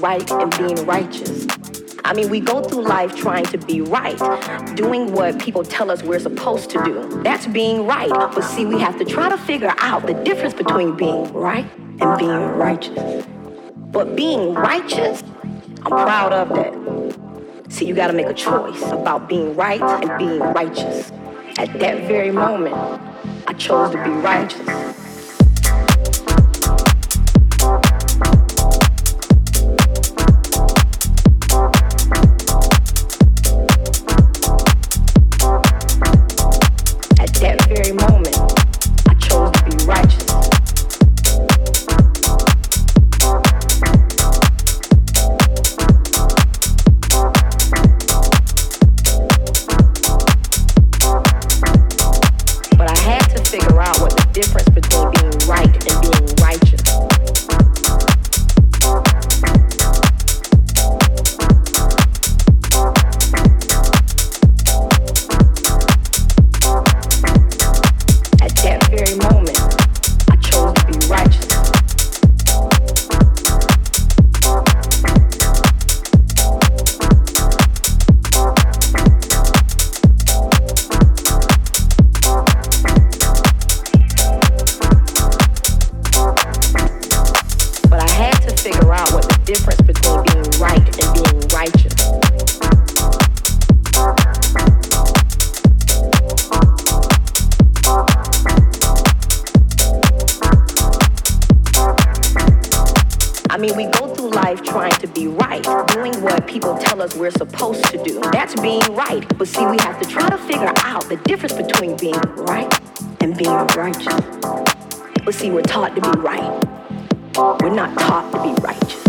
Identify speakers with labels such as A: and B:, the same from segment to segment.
A: right and being righteous. I mean, we go through life trying to be right, doing what people tell us we're supposed to do. That's being right. But see, we have to try to figure out the difference between being right and being righteous. But being righteous, I'm proud of that. See, you got to make a choice about being right and being righteous. At that very moment, I chose to be righteous. I mean, we go through life trying to be right, doing what people tell us we're supposed to do. That's being right. But see, we have to try to figure out the difference between being right and being righteous. But see, we're taught to be right. We're not taught to be righteous.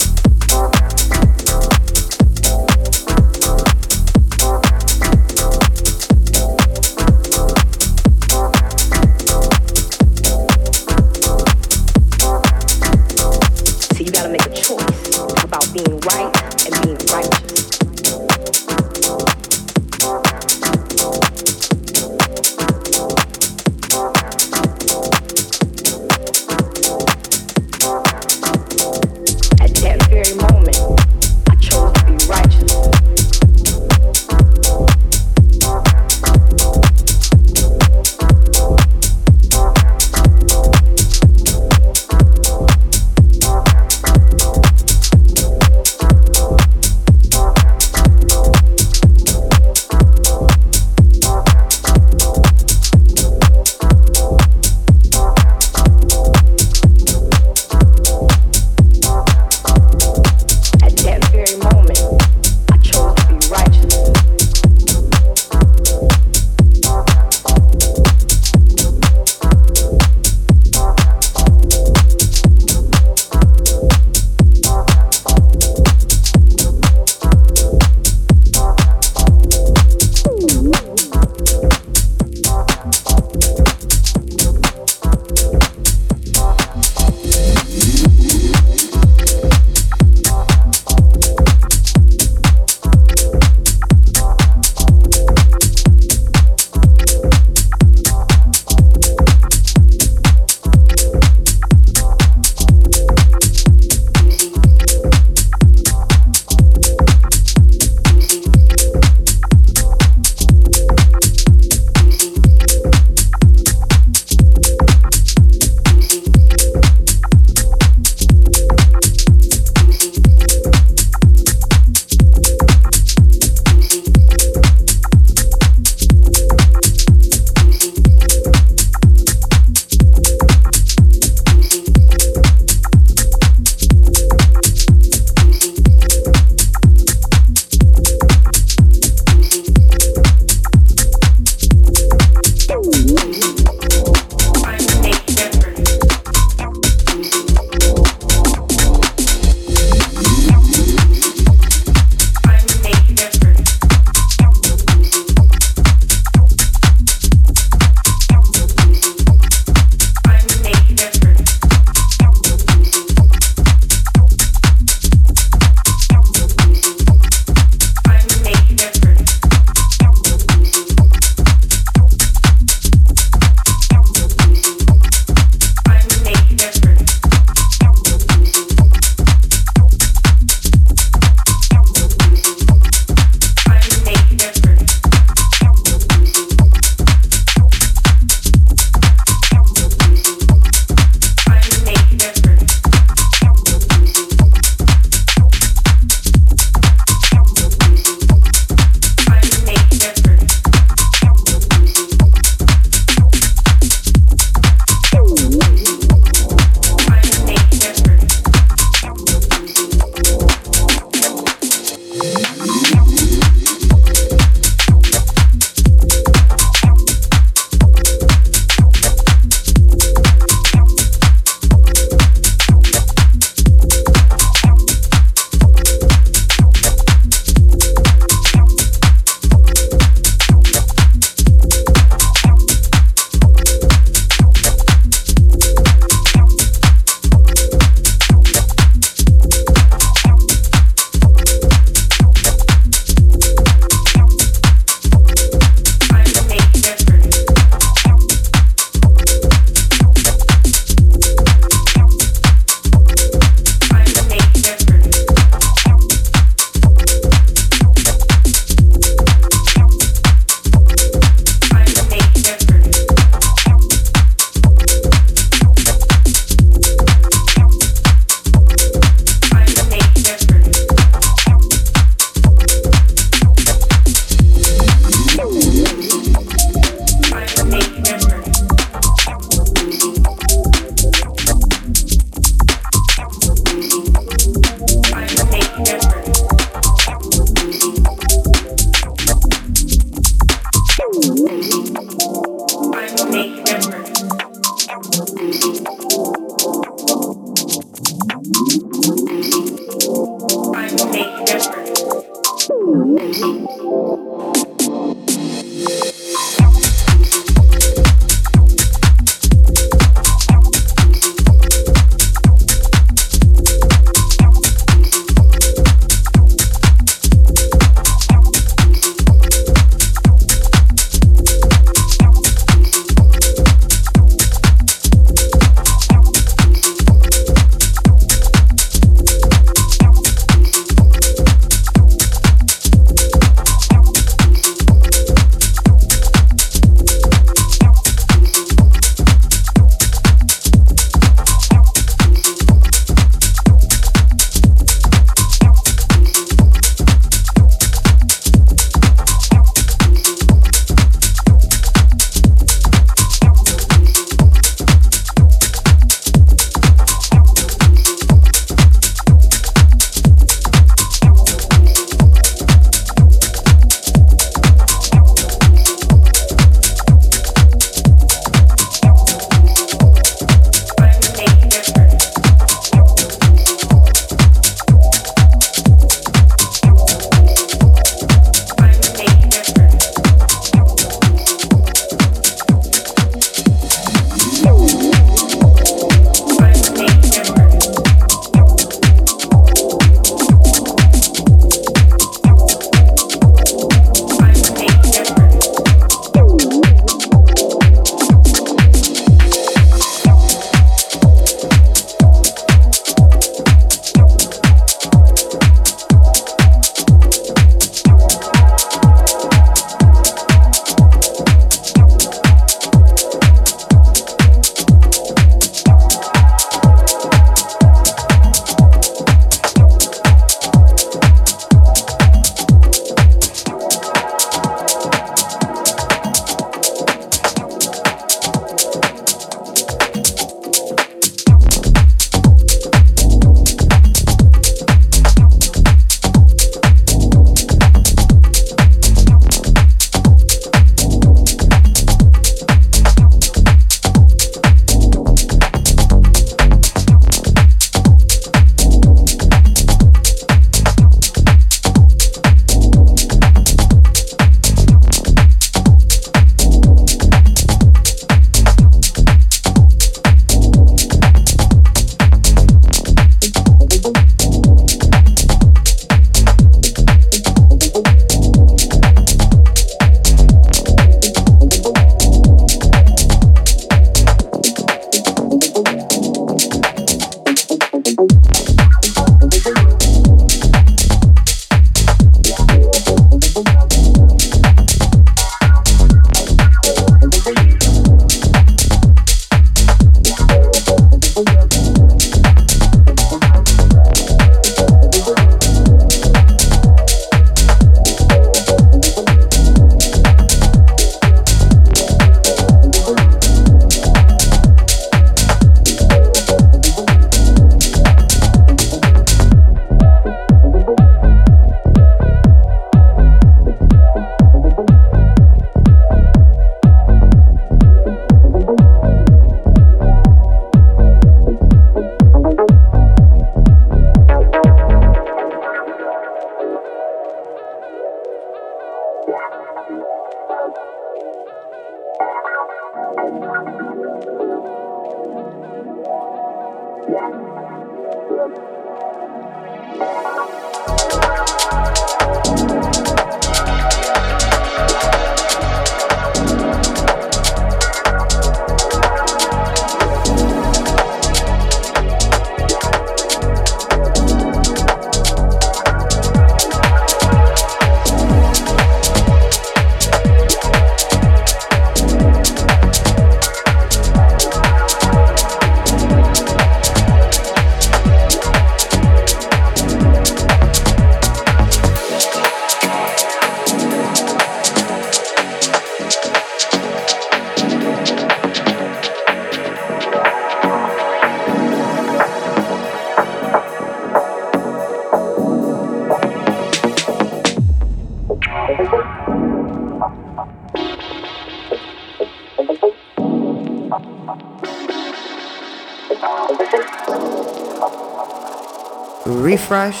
B: Refresh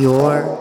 B: your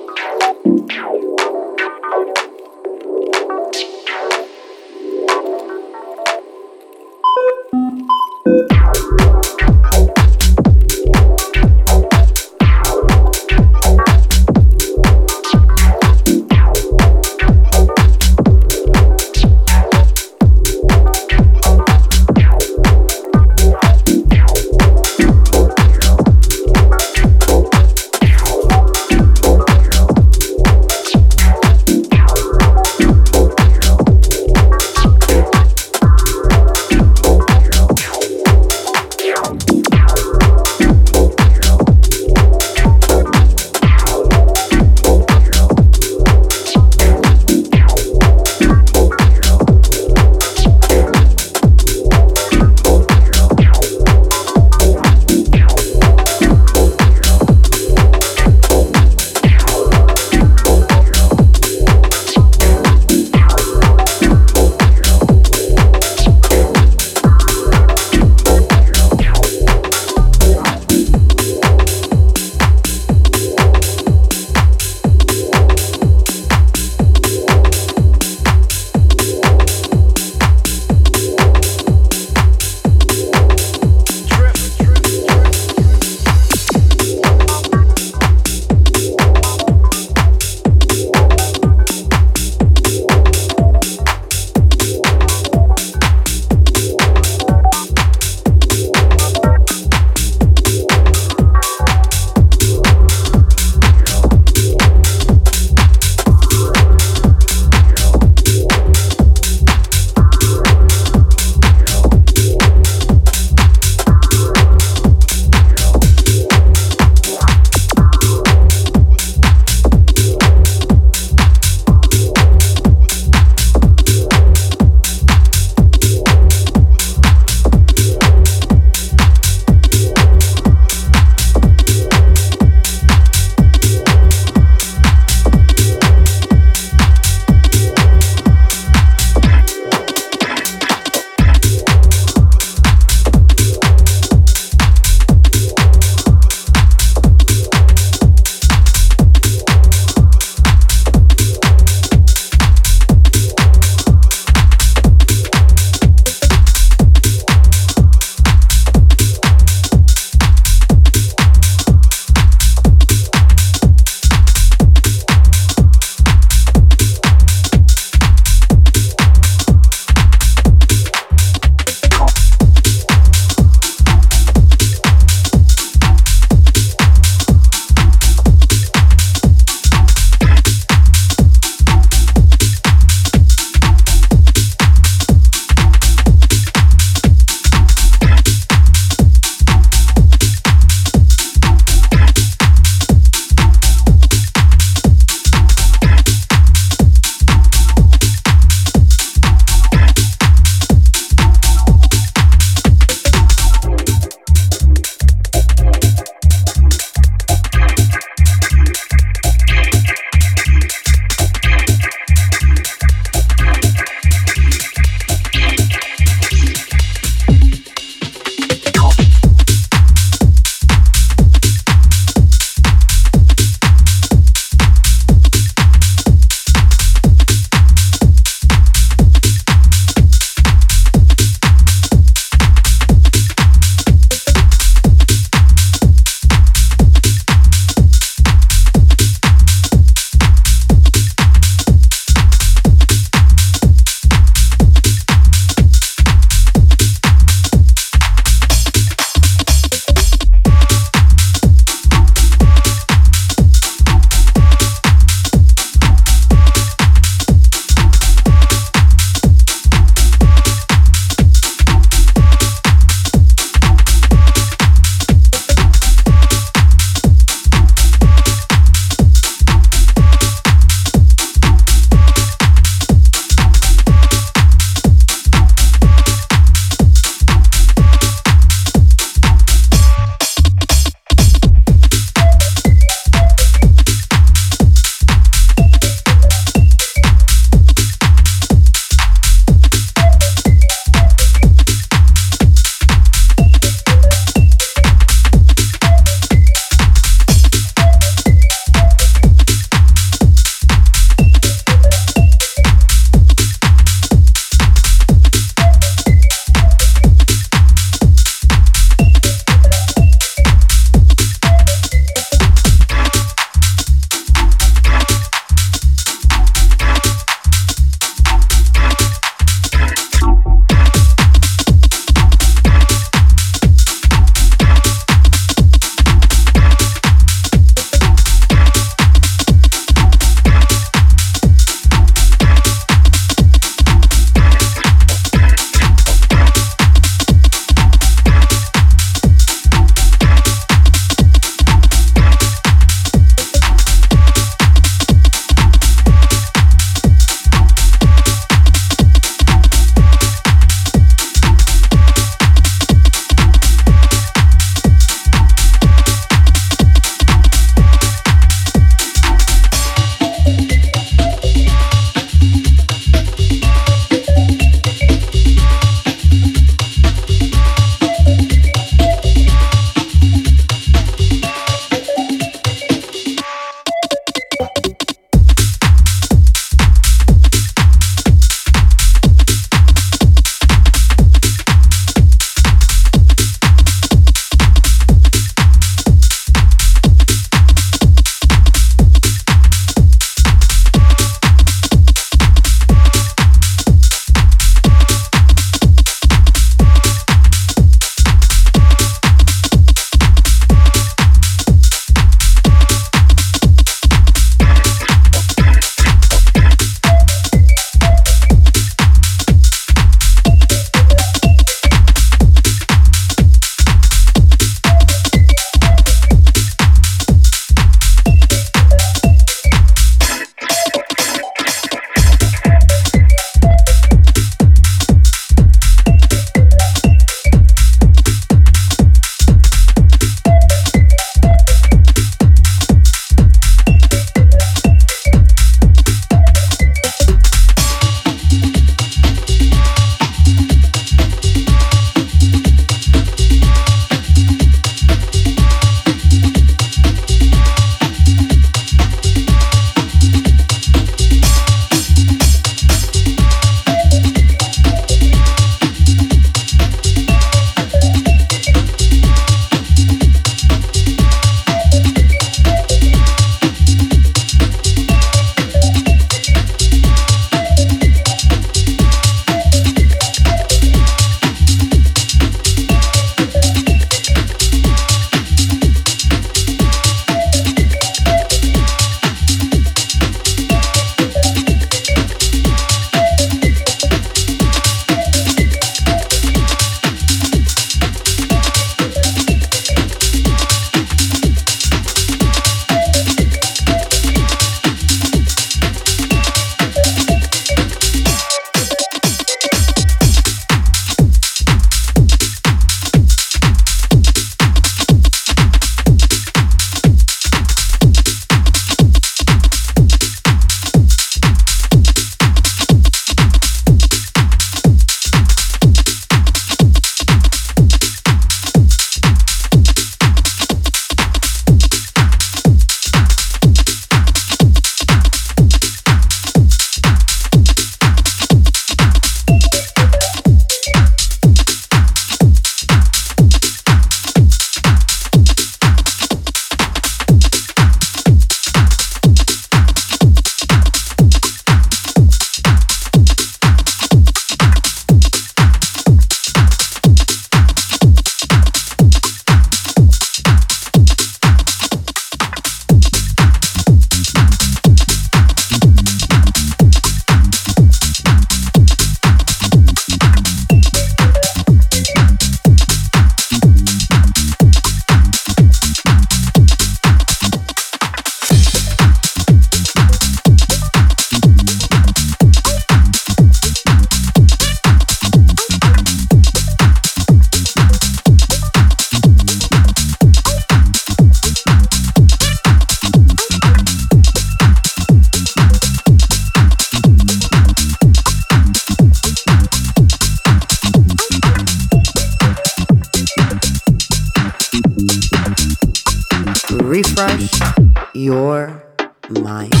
B: your mind.